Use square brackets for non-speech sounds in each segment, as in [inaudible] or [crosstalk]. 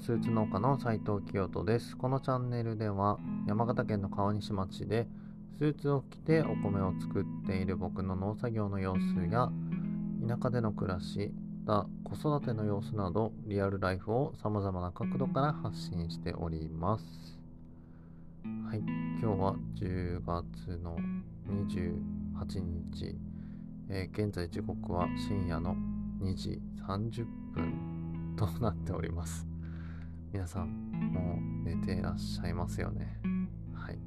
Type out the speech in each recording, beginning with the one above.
スーツ農家の斉藤清人です。このチャンネルでは山形県の川西町でスーツを着てお米を作っている僕の農作業の様子や田舎での暮らし、また子育ての様子などリアルライフを様々な角度から発信しております。はい、今日は10月の28日、えー現在時刻は深夜の2時30分となっております。皆さん、もう寝ていらっしゃいますよね。はい。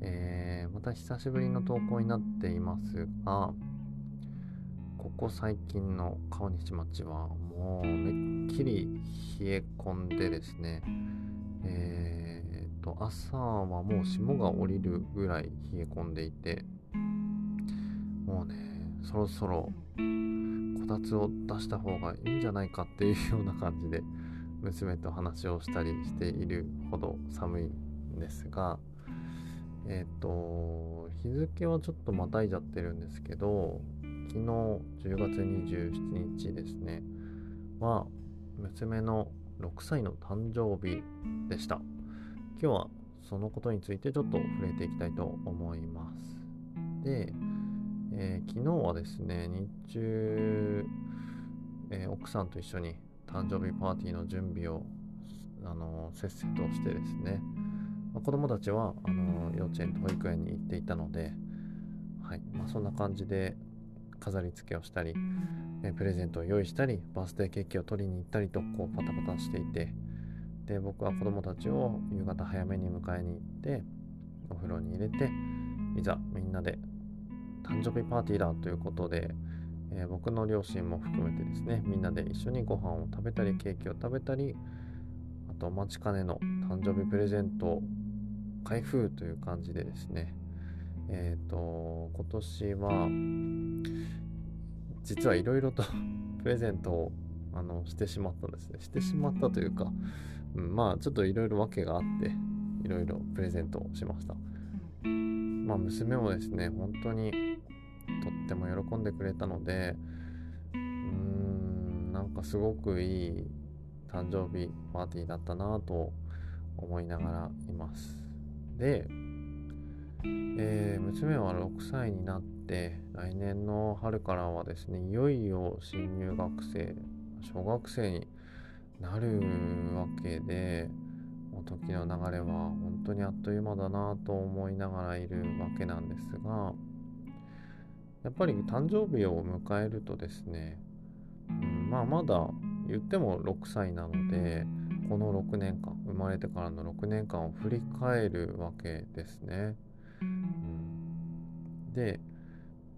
えー、また久しぶりの投稿になっていますが、ここ最近の川西町はもうめっきり冷え込んでですね、えー、と、朝はもう霜が降りるぐらい冷え込んでいて、もうね、そろそろこたつを出した方がいいんじゃないかっていうような感じで娘と話をしたりしているほど寒いんですがえっ、と日付はちょっとまたいじゃってるんですけど昨日10月27日ですねは娘の6歳の誕生日でした。今日はそのことについてちょっと触れていきたいと思います。でえー昨日はですね、日中、えー奥さんと一緒に誕生日パーティーの準備を、あのせっせとしてですね、まあ子供たちはあの幼稚園と保育園に行っていたので、はい。まあ、そんな感じで飾り付けをしたり、えプレゼントを用意したり、バースデーケーキを取りに行ったりとこうパタパタしていて、で僕は子供たちを夕方早めに迎えに行って、お風呂に入れて、いざみんなで誕生日パーティーだということで、えー僕の両親も含めてですねみんなで一緒にご飯を食べたりケーキを食べたりあとお待ちかねの誕生日プレゼント開封という感じでですねえっ、と今年は実はいろいろと [laughs] プレゼントをあのしてしまったんですね。してしまったというか、うん、まあちょっといろいろ訳があっていろいろプレゼントをしました。まあ娘もですね本当にとっても喜んでくれたのでうーんなんかすごくいい誕生日パーティーだったなと思いながらいます。で、えー娘は6歳になって来年の春からはですねいよいよ新入学生小学生になるわけでもう時の流れは本当にあっという間だなと思いながらいるわけなんですがやっぱり誕生日を迎えるとですね、うん、まあまだ言っても6歳なのでこの6年間生まれてからの6年間を振り返るわけですね。うん、で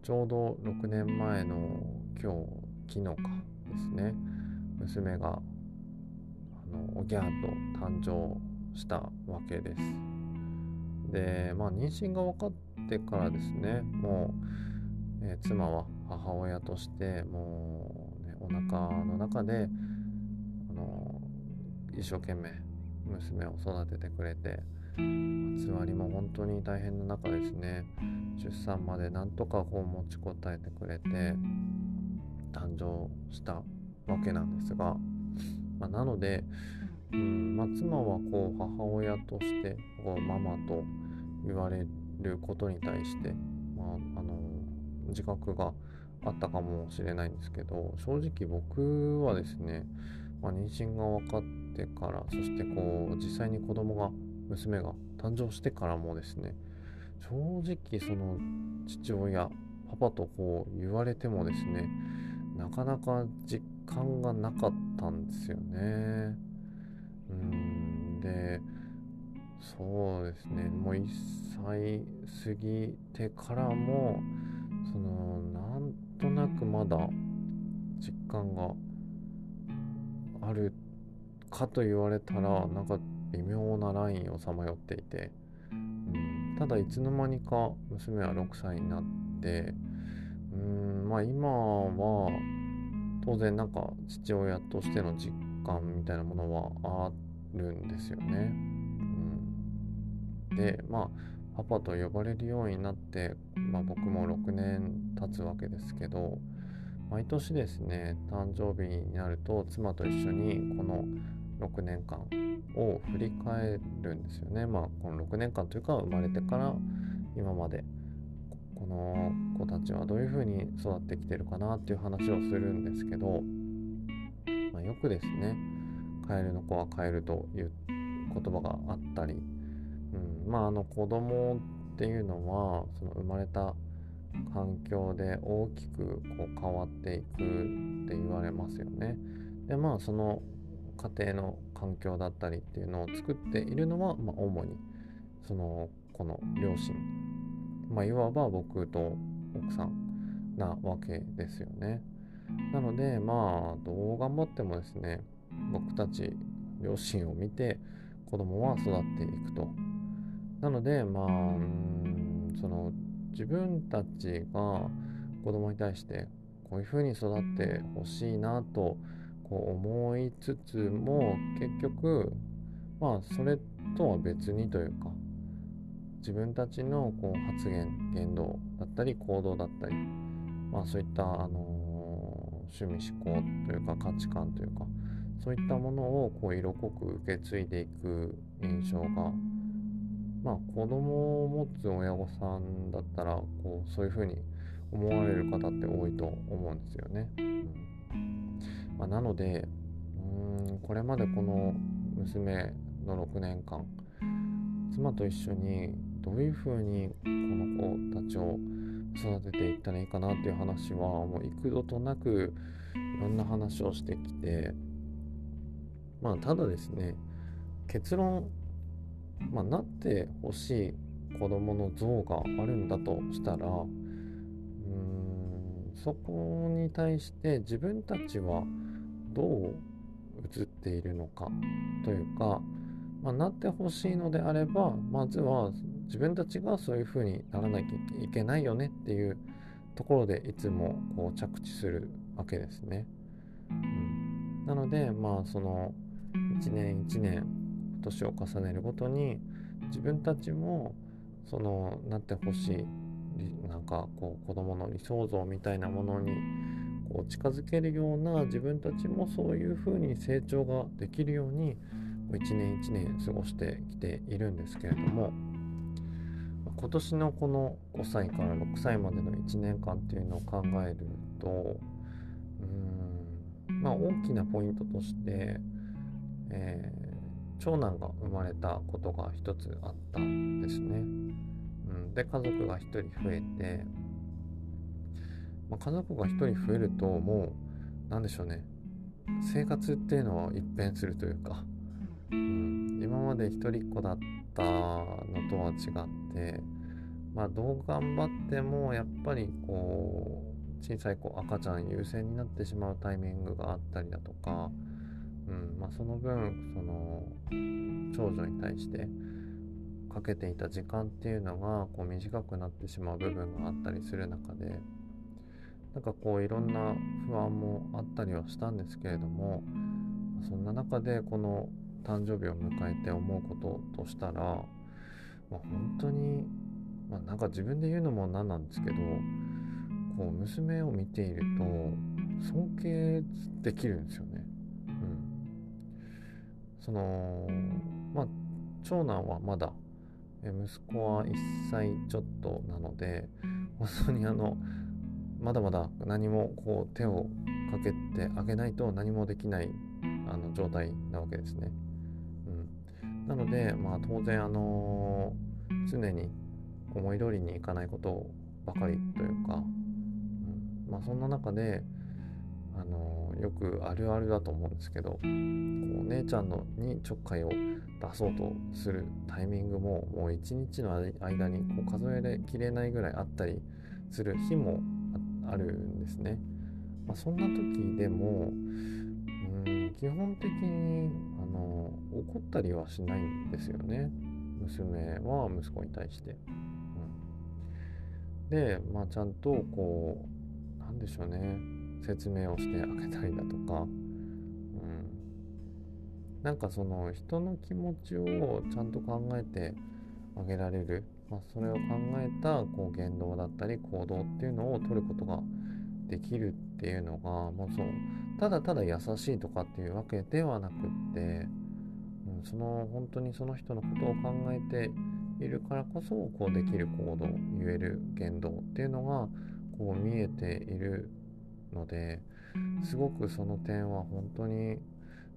ちょうど6年前の今日昨日かですね娘があのおぎゃーと誕生したわけです。でまあ妊娠が分かってからですねもう、え妻は母親としてもう、ね、お腹の中であの一生懸命娘を育ててくれてつわりも本当に大変な中ですね。出産までなんとかこう持ちこたえてくれて誕生したわけなんですが、まあ、なので、うんまあ、妻はこう母親としてこうママと言われることに対して、まあ、あの自覚があったかもしれないんですけど正直僕はですね、まあ、妊娠が分かってからそしてこう実際に子供が娘が誕生してからもですね正直その父親パパとこう言われてもですねなかなか実感がなかったんですよね。うんでそうですねもう1歳過ぎてからもそのなんとなくまだ実感があるかと言われたらなんか微妙なラインをさまよっていて、うん、ただいつの間にか娘は6歳になってうんまあ今は当然なんか父親としての実感みたいなものはあるんですよね。うん、でまあパパと呼ばれるようになって、まあ、僕も6年経つわけですけど毎年ですね誕生日になると妻と一緒にこの6年間を振り返るんですよね。まあこの6年間というか生まれてから今までこの子たちはどういうふうに育ってきてるかなっていう話をするんですけど、まあ、よくですねカエルの子はカエルという言葉があったり、うん、まああの子供っていうのはその生まれた環境で大きくこう変わっていくって言われますよね。でまあその家庭の環境だったりっていうのを作っているのは、まあ、主にそのこの両親、まあ、いわば僕と奥さんなわけですよね。なのでまあどう頑張ってもですね僕たち両親を見て子供は育っていくと。なのでまあその自分たちが子供に対してこういうふうに育ってほしいなとこう思いつつも結局まあそれとは別にというか自分たちのこう発言言動だったり行動だったりまあそういった、あの、趣味思考というか価値観というかそういったものをこう色濃く受け継いでいく印象がまあ子供を持つ親御さんだったらこうそういうふうに思われる方って多いと思うんですよね。うんまあ、なのでうんこれまでこの娘の6年間妻と一緒にどういうふうにこの子たちを育てていったらいいかなっていう話はもう幾度となくいろんな話をしてきてまあただですね結論まあなってほしい子供の像があるんだとしたらうーんそこに対して自分たちはどう映っているのかというか、まあ、なってほしいのであればまずは自分たちがそういうふうにならなきゃいけないよねっていうところでいつもこう着地するわけですね。うん、なのでまあその一年一年年を重ねるごとに自分たちもそのなってほしいなんかこう子供の理想像みたいなものにこう近づけるような自分たちもそういうふうに成長ができるように一年一年過ごしてきているんですけれども今年のこの5歳から6歳までの1年間っていうのを考えるとうんまあ大きなポイントとして、えー、長男が生まれたことが一つあったんですね。うん。で家族が1人増えて、まあ、家族が1人増えるともう何でしょうね。生活っていうのは一変するというか、うん、今まで一人っ子だったのとは違ってまあどう頑張ってもやっぱりこう小さい子赤ちゃん優先になってしまうタイミングがあったりだとか、うんまあ、その分その長女に対してかけていた時間っていうのがこう短くなってしまう部分があったりする中でなんかこういろんな不安もあったりはしたんですけれどもそんな中でこの誕生日を迎えて思うこととしたら、まあ、本当に、まあ、なんか自分で言うのもなんなんですけどこう娘を見ていると尊敬できるんですよね。そのまあ長男はまだ息子は1歳ちょっとなので本当にあのまだまだ何もこう手をかけてあげないと何もできないあの状態なわけですね。うん、なので、まあ、当然、あのー、常に思い通りにいかないことばかりというか、うんまあ、そんな中で、あの、よくあるあるだと思うんですけどこう姉ちゃんのにちょっかいを出そうとするタイミングももう一日の間にこう数えきれないぐらいあったりする日もあるんですね。まあ、そんな時でもうん基本的にあの怒ったりはしないんですよね娘は息子に対して。うん、で、まあ、ちゃんとこうなんでしょうね説明をしてあげたりだとか。うん。なんかその人の気持ちをちゃんと考えてあげられる、まあ、それを考えたこう言動だったり行動っていうのを取ることができるっていうのがもうそうただただ優しいとかっていうわけではなくって、うん、その本当にその人のことを考えているからこそこうできる行動言える言動っていうのがこう見えているのですごくその点は本当に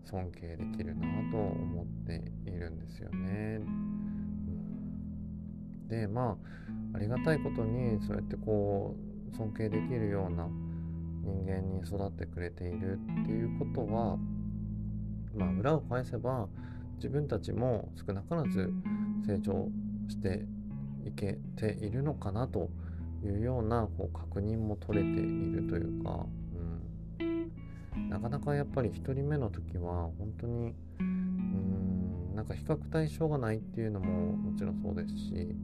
尊敬できるなと思っているんですよね。でまあありがたいことにそうやってこう尊敬できるような人間に育ってくれているっていうことはまあ裏を返せば自分たちも少なからず成長していけているのかなというようなこう確認も取れているというか、うん、なかなかやっぱり1人目の時は本当にうんなんか比較対象がないっていうのももちろんそうですし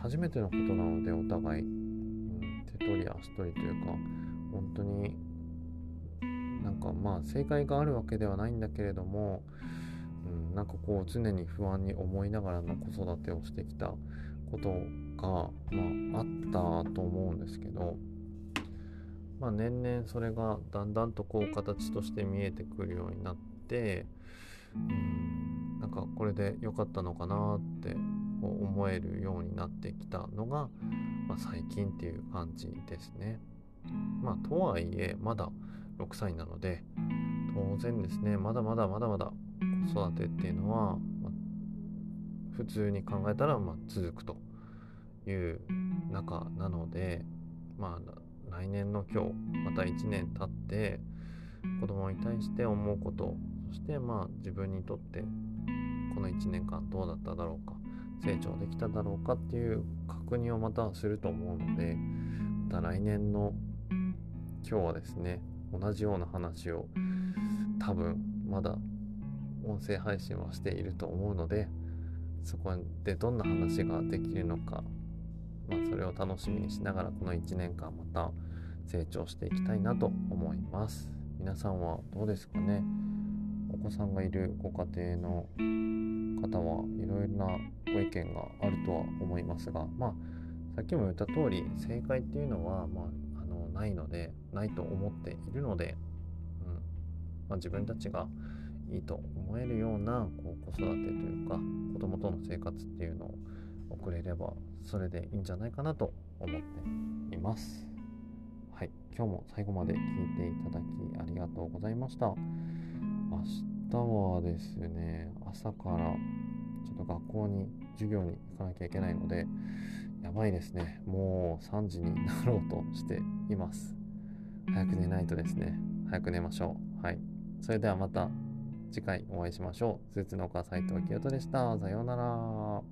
初めてのことなのでお互い、うん、手取り足取りというか本当になんかまあ正解があるわけではないんだけれども、うん、なんかこう常に不安に思いながらの子育てをしてきたことが、まあ、あったと思うんですけど、まあ、年々それがだんだんとこう形として見えてくるようになってうんなんかこれで良かったのかなって思えるようになってきたのが、まあ、最近っていう感じですね。まあとはいえまだ6歳なので当然ですねまだまだまだまだ子育てっていうのは、まあ、普通に考えたらま続くという中なのでまあ来年の今日また1年経って子供に対して思うことそしてまあ自分にとってこの1年間どうだっただろうか成長できただろうかっていう確認をまたすると思うのでまた来年の今日はですね同じような話を多分まだ音声配信はしていると思うのでそこでどんな話ができるのか、まあ、それを楽しみにしながらこの1年間また成長していきたいなと思います。皆さんはどうですかね？お子さんがいるご家庭の方はいろいろなご意見があるとは思いますがまあさっきも言った通り正解っていうのは、まあ、あのないのでないと思っているので、うん。まあ、自分たちがいいと思えるようなこう子育てというか子供との生活っていうのを送れればそれでいいんじゃないかなと思っています。今日も最後まで聞いていただきありがとうございました。明日はですね、朝からちょっと学校に授業に行かなきゃいけないので、やばいですね。もう3時になろうとしています。早く寝ないとですね。早く寝ましょう。はい。それではまた次回お会いしましょう。スーツの丘斎藤清人でした。さようなら。